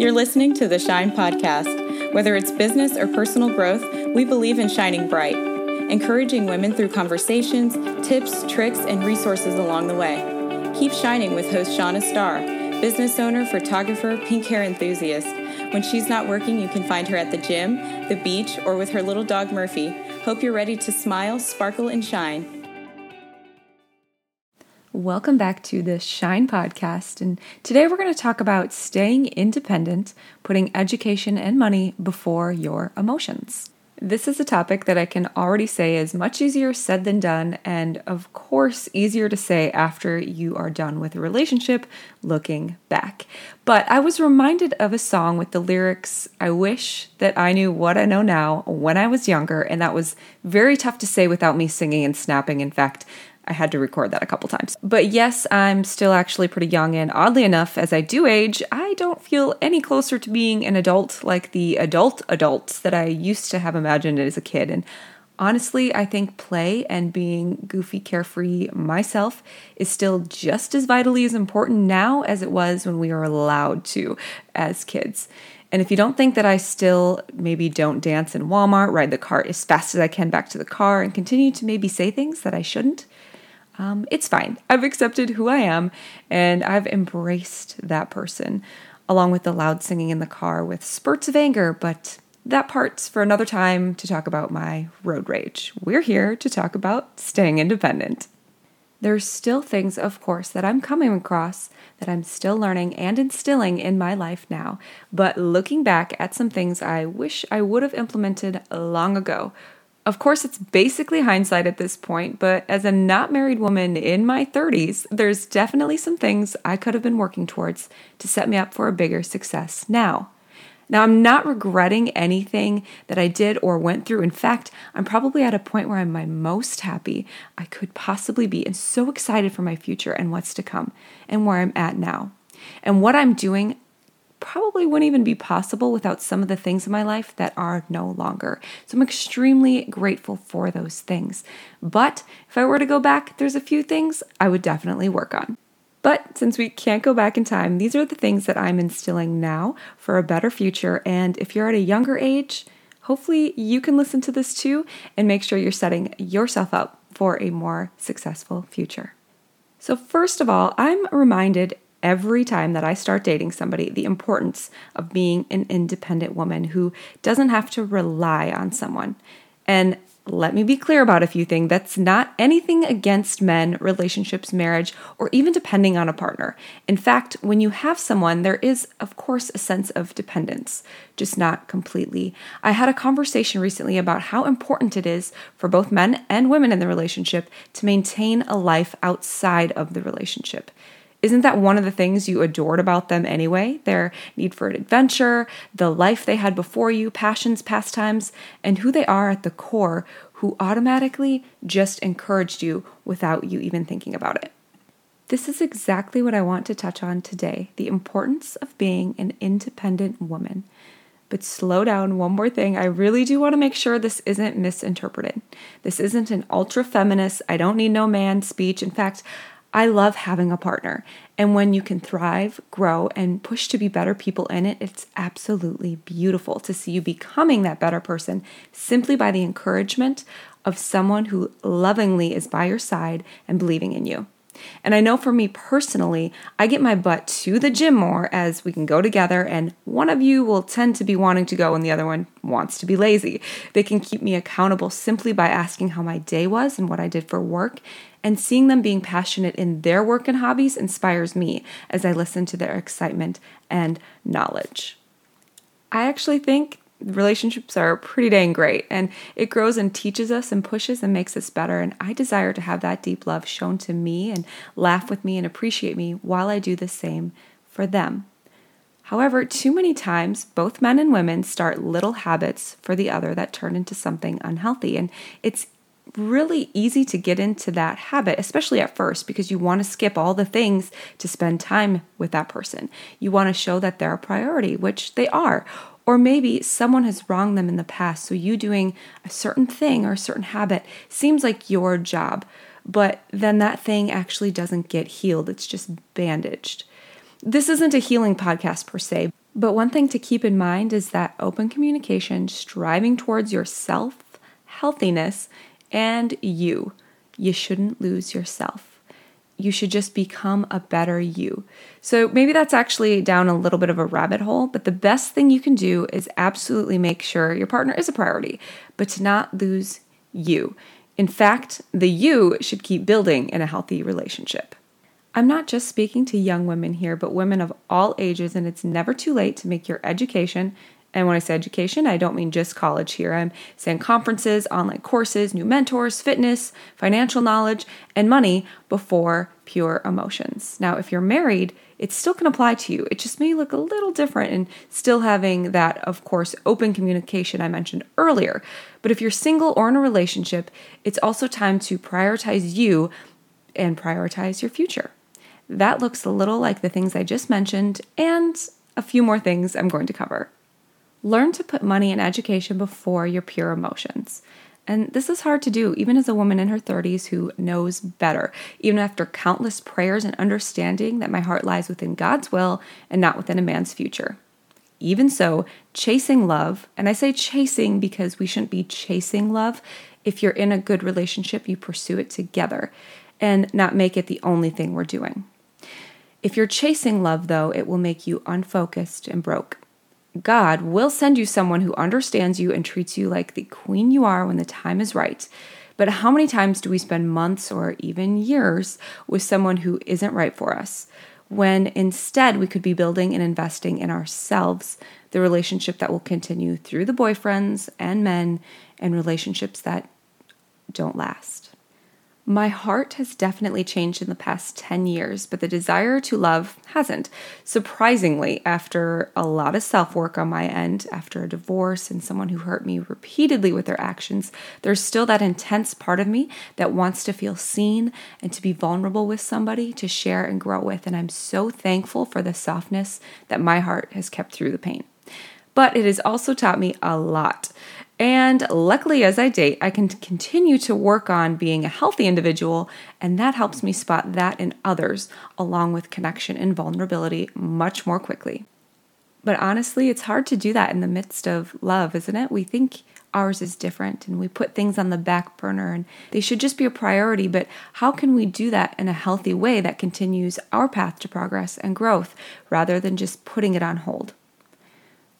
You're listening to the Shine Podcast. Whether it's business or personal growth, we believe in shining bright, encouraging women through conversations, tips, tricks, and resources along the way. Keep shining with host Shauna Starr, business owner, photographer, pink hair enthusiast. When she's not working, you can find her at the gym, the beach, or with her little dog Murphy. Hope you're ready to smile, sparkle, and shine. Welcome back to the Shine Podcast. And today we're going to talk about staying independent, putting education and money before your emotions. This is a topic that I can already say is much easier said than done, and of course, easier to say after you are done with a relationship looking back. But I was reminded of a song with the lyrics I wish that I knew what I know now when I was younger, and that was very tough to say without me singing and snapping. In fact, I had to record that a couple times. But yes, I'm still actually pretty young, and oddly enough, as I do age, I don't feel any closer to being an adult like the adult adults that I used to have imagined as a kid. And honestly, I think play and being goofy, carefree myself is still just as vitally as important now as it was when we were allowed to as kids. And if you don't think that I still maybe don't dance in Walmart, ride the cart as fast as I can back to the car, and continue to maybe say things that I shouldn't, um, it's fine. I've accepted who I am and I've embraced that person, along with the loud singing in the car with spurts of anger, but that part's for another time to talk about my road rage. We're here to talk about staying independent. There's still things, of course, that I'm coming across that I'm still learning and instilling in my life now, but looking back at some things I wish I would have implemented long ago of course, it's basically hindsight at this point, but as a not married woman in my 30s, there's definitely some things I could have been working towards to set me up for a bigger success now. Now, I'm not regretting anything that I did or went through. In fact, I'm probably at a point where I'm my most happy I could possibly be and so excited for my future and what's to come and where I'm at now. And what I'm doing probably wouldn't even be possible without some of the things in my life that are no longer. So I'm extremely grateful for those things. But if I were to go back, there's a few things I would definitely work on. But since we can't go back in time, these are the things that I'm instilling now for a better future. And if you're at a younger age, hopefully you can listen to this too and make sure you're setting yourself up for a more successful future. So, first of all, I'm reminded every time that I start dating somebody the importance of being an independent woman who doesn't have to rely on someone. And let me be clear about a few things. That's not anything against men, relationships, marriage, or even depending on a partner. In fact, when you have someone, there is, of course, a sense of dependence, just not completely. I had a conversation recently about how important it is for both men and women in the relationship to maintain a life outside of the relationship. Isn't that one of the things you adored about them anyway? Their need for adventure, the life they had before you, passions, pastimes, and who they are at the core, who automatically just encouraged you without you even thinking about it. This is exactly what I want to touch on today the importance of being an independent woman. But slow down, one more thing. I really do want to make sure this isn't misinterpreted. This isn't an ultra feminist, I don't need no man speech. In fact, I love having a partner. And when you can thrive, grow, and push to be better people in it, it's absolutely beautiful to see you becoming that better person simply by the encouragement of someone who lovingly is by your side and believing in you. And I know for me personally, I get my butt to the gym more as we can go together, and one of you will tend to be wanting to go and the other one wants to be lazy. They can keep me accountable simply by asking how my day was and what I did for work, and seeing them being passionate in their work and hobbies inspires me as I listen to their excitement and knowledge. I actually think relationships are pretty dang great and it grows and teaches us and pushes and makes us better and i desire to have that deep love shown to me and laugh with me and appreciate me while i do the same for them however too many times both men and women start little habits for the other that turn into something unhealthy and it's really easy to get into that habit, especially at first, because you want to skip all the things to spend time with that person. You want to show that they're a priority, which they are. Or maybe someone has wronged them in the past, so you doing a certain thing or a certain habit seems like your job, but then that thing actually doesn't get healed, it's just bandaged. This isn't a healing podcast per se, But one thing to keep in mind is that open communication, striving towards yourself, healthiness, and you, you shouldn't lose yourself. You should just become a better you. So maybe that's actually down a little bit of a rabbit hole, but the best thing you can do is absolutely make sure your partner is a priority, but to not lose you. In fact, the you should keep building in a healthy relationship. I'm not just speaking to young women here, but women of all ages, and it's never too late to make your education. And when I say education, I don't mean just college here. I'm saying conferences, online courses, new mentors, fitness, financial knowledge, and money before pure emotions. Now, if you're married, it still can apply to you. It just may look a little different and still having that, of course, open communication I mentioned earlier. But if you're single or in a relationship, it's also time to prioritize you and prioritize your future. That looks a little like the things I just mentioned and a few more things I'm going to cover. Learn to put money and education before your pure emotions. And this is hard to do, even as a woman in her 30s who knows better, even after countless prayers and understanding that my heart lies within God's will and not within a man's future. Even so, chasing love, and I say chasing because we shouldn't be chasing love. If you're in a good relationship, you pursue it together and not make it the only thing we're doing. If you're chasing love, though, it will make you unfocused and broke. God will send you someone who understands you and treats you like the queen you are when the time is right. But how many times do we spend months or even years with someone who isn't right for us? When instead we could be building and investing in ourselves, the relationship that will continue through the boyfriends and men and relationships that don't last. My heart has definitely changed in the past 10 years, but the desire to love hasn't. Surprisingly, after a lot of self work on my end, after a divorce and someone who hurt me repeatedly with their actions, there's still that intense part of me that wants to feel seen and to be vulnerable with somebody to share and grow with. And I'm so thankful for the softness that my heart has kept through the pain. But it has also taught me a lot. And luckily, as I date, I can continue to work on being a healthy individual, and that helps me spot that in others, along with connection and vulnerability, much more quickly. But honestly, it's hard to do that in the midst of love, isn't it? We think ours is different and we put things on the back burner and they should just be a priority. But how can we do that in a healthy way that continues our path to progress and growth rather than just putting it on hold?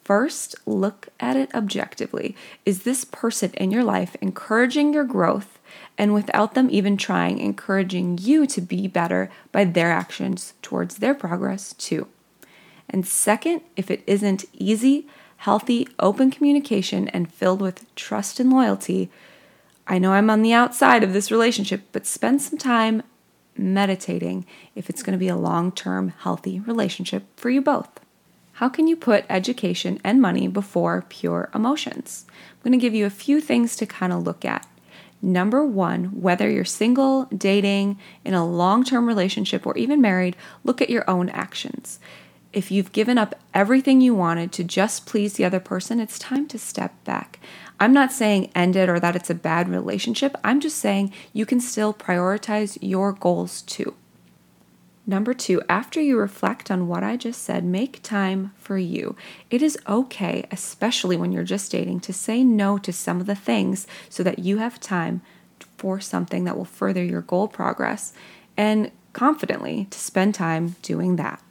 First, look at it objectively. Is this person in your life encouraging your growth and without them even trying, encouraging you to be better by their actions towards their progress too? And second, if it isn't easy, healthy, open communication and filled with trust and loyalty, I know I'm on the outside of this relationship, but spend some time meditating if it's going to be a long term, healthy relationship for you both. How can you put education and money before pure emotions? I'm going to give you a few things to kind of look at. Number one, whether you're single, dating, in a long term relationship, or even married, look at your own actions. If you've given up everything you wanted to just please the other person, it's time to step back. I'm not saying end it or that it's a bad relationship. I'm just saying you can still prioritize your goals too. Number two, after you reflect on what I just said, make time for you. It is okay, especially when you're just dating, to say no to some of the things so that you have time for something that will further your goal progress and confidently to spend time doing that.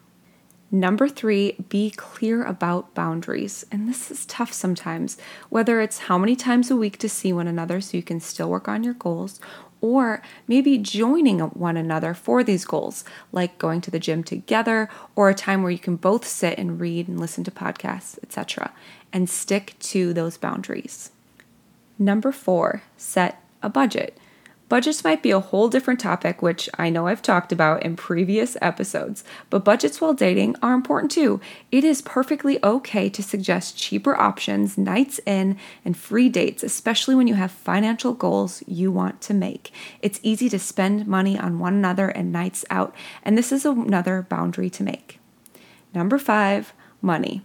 Number three, be clear about boundaries. And this is tough sometimes, whether it's how many times a week to see one another so you can still work on your goals, or maybe joining one another for these goals, like going to the gym together or a time where you can both sit and read and listen to podcasts, etc., and stick to those boundaries. Number four, set a budget. Budgets might be a whole different topic, which I know I've talked about in previous episodes, but budgets while dating are important too. It is perfectly okay to suggest cheaper options, nights in, and free dates, especially when you have financial goals you want to make. It's easy to spend money on one another and nights out, and this is another boundary to make. Number five, money.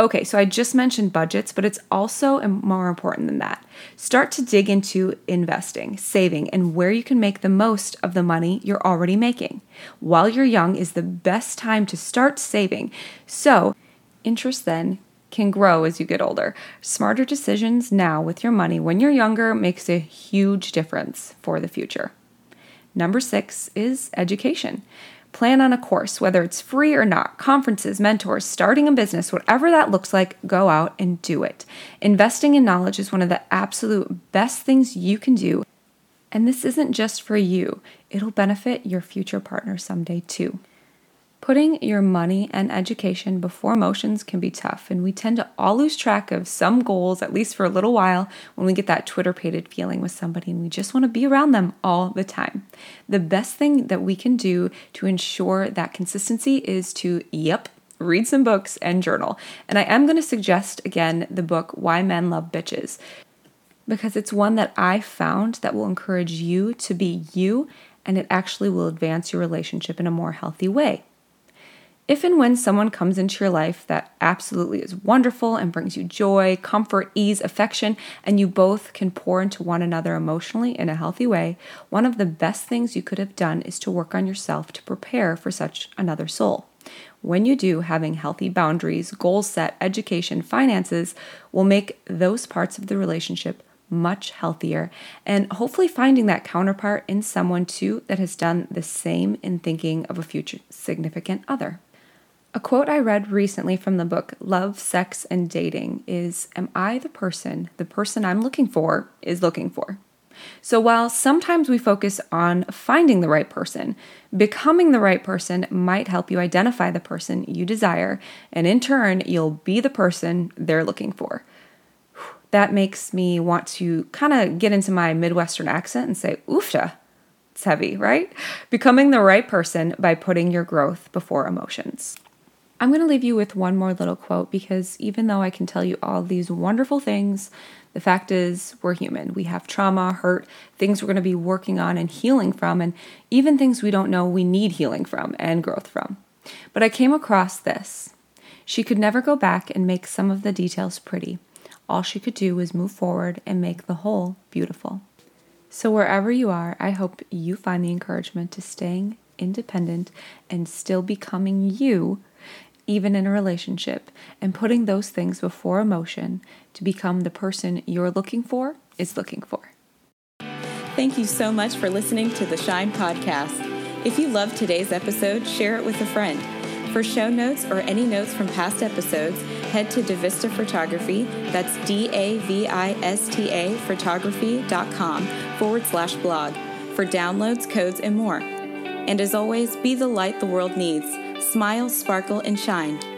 Okay, so I just mentioned budgets, but it's also more important than that. Start to dig into investing, saving, and where you can make the most of the money you're already making. While you're young is the best time to start saving. So, Interest then can grow as you get older. Smarter decisions now with your money when you're younger makes a huge difference for the future. Number six is education. Plan on a course, whether it's free or not, conferences, mentors, starting a business, whatever that looks like, go out and do it. Investing in knowledge is one of the absolute best things you can do. And this isn't just for you, it'll benefit your future partner someday too. Putting your money and education before emotions can be tough, and we tend to all lose track of some goals, at least for a little while, when we get that twitterpated feeling with somebody and we just want to be around them all the time. The best thing that we can do to ensure that consistency is to, yep, read some books and journal. And I am going to suggest again the book Why Men Love Bitches because it's one that I found that will encourage you to be you and it actually will advance your relationship in a more healthy way. If and when someone comes into your life that absolutely is wonderful and brings you joy, comfort, ease, affection, and you both can pour into one another emotionally in a healthy way, one of the best things you could have done is to work on yourself to prepare for such another soul. When you do, having healthy boundaries, goals set, education, finances will make those parts of the relationship much healthier and hopefully finding that counterpart in someone too that has done the same in thinking of a future significant other. A quote I read recently from the book Love, Sex, and Dating is Am I the person the person I'm looking for is looking for? So while sometimes we focus on finding the right person, becoming the right person might help you identify the person you desire, and in turn, you'll be the person they're looking for. That makes me want to kind of get into my Midwestern accent and say, oofta. It's heavy, right? Becoming the right person by putting your growth before emotions. I'm going to leave you with one more little quote because even though I can tell you all these wonderful things, the fact is we're human. We have trauma, hurt, things we're going to be working on and healing from, and even things we don't know we need healing from and growth from. But I came across this. She could never go back and make some of the details pretty. All she could do was move forward and make the whole beautiful. So, wherever you are, I hope you find the encouragement to staying independent and still becoming you even in a relationship, and putting those things before emotion to become the person you're looking for is looking for. Thank you so much for listening to the Shine Podcast. If you loved today's episode, share it with a friend. For show notes or any notes from past episodes, head to DaVista Photography, that's D A V I S T A photography.com forward slash blog for downloads, codes, and more. And as always, be the light the world needs. Smile, sparkle, and shine.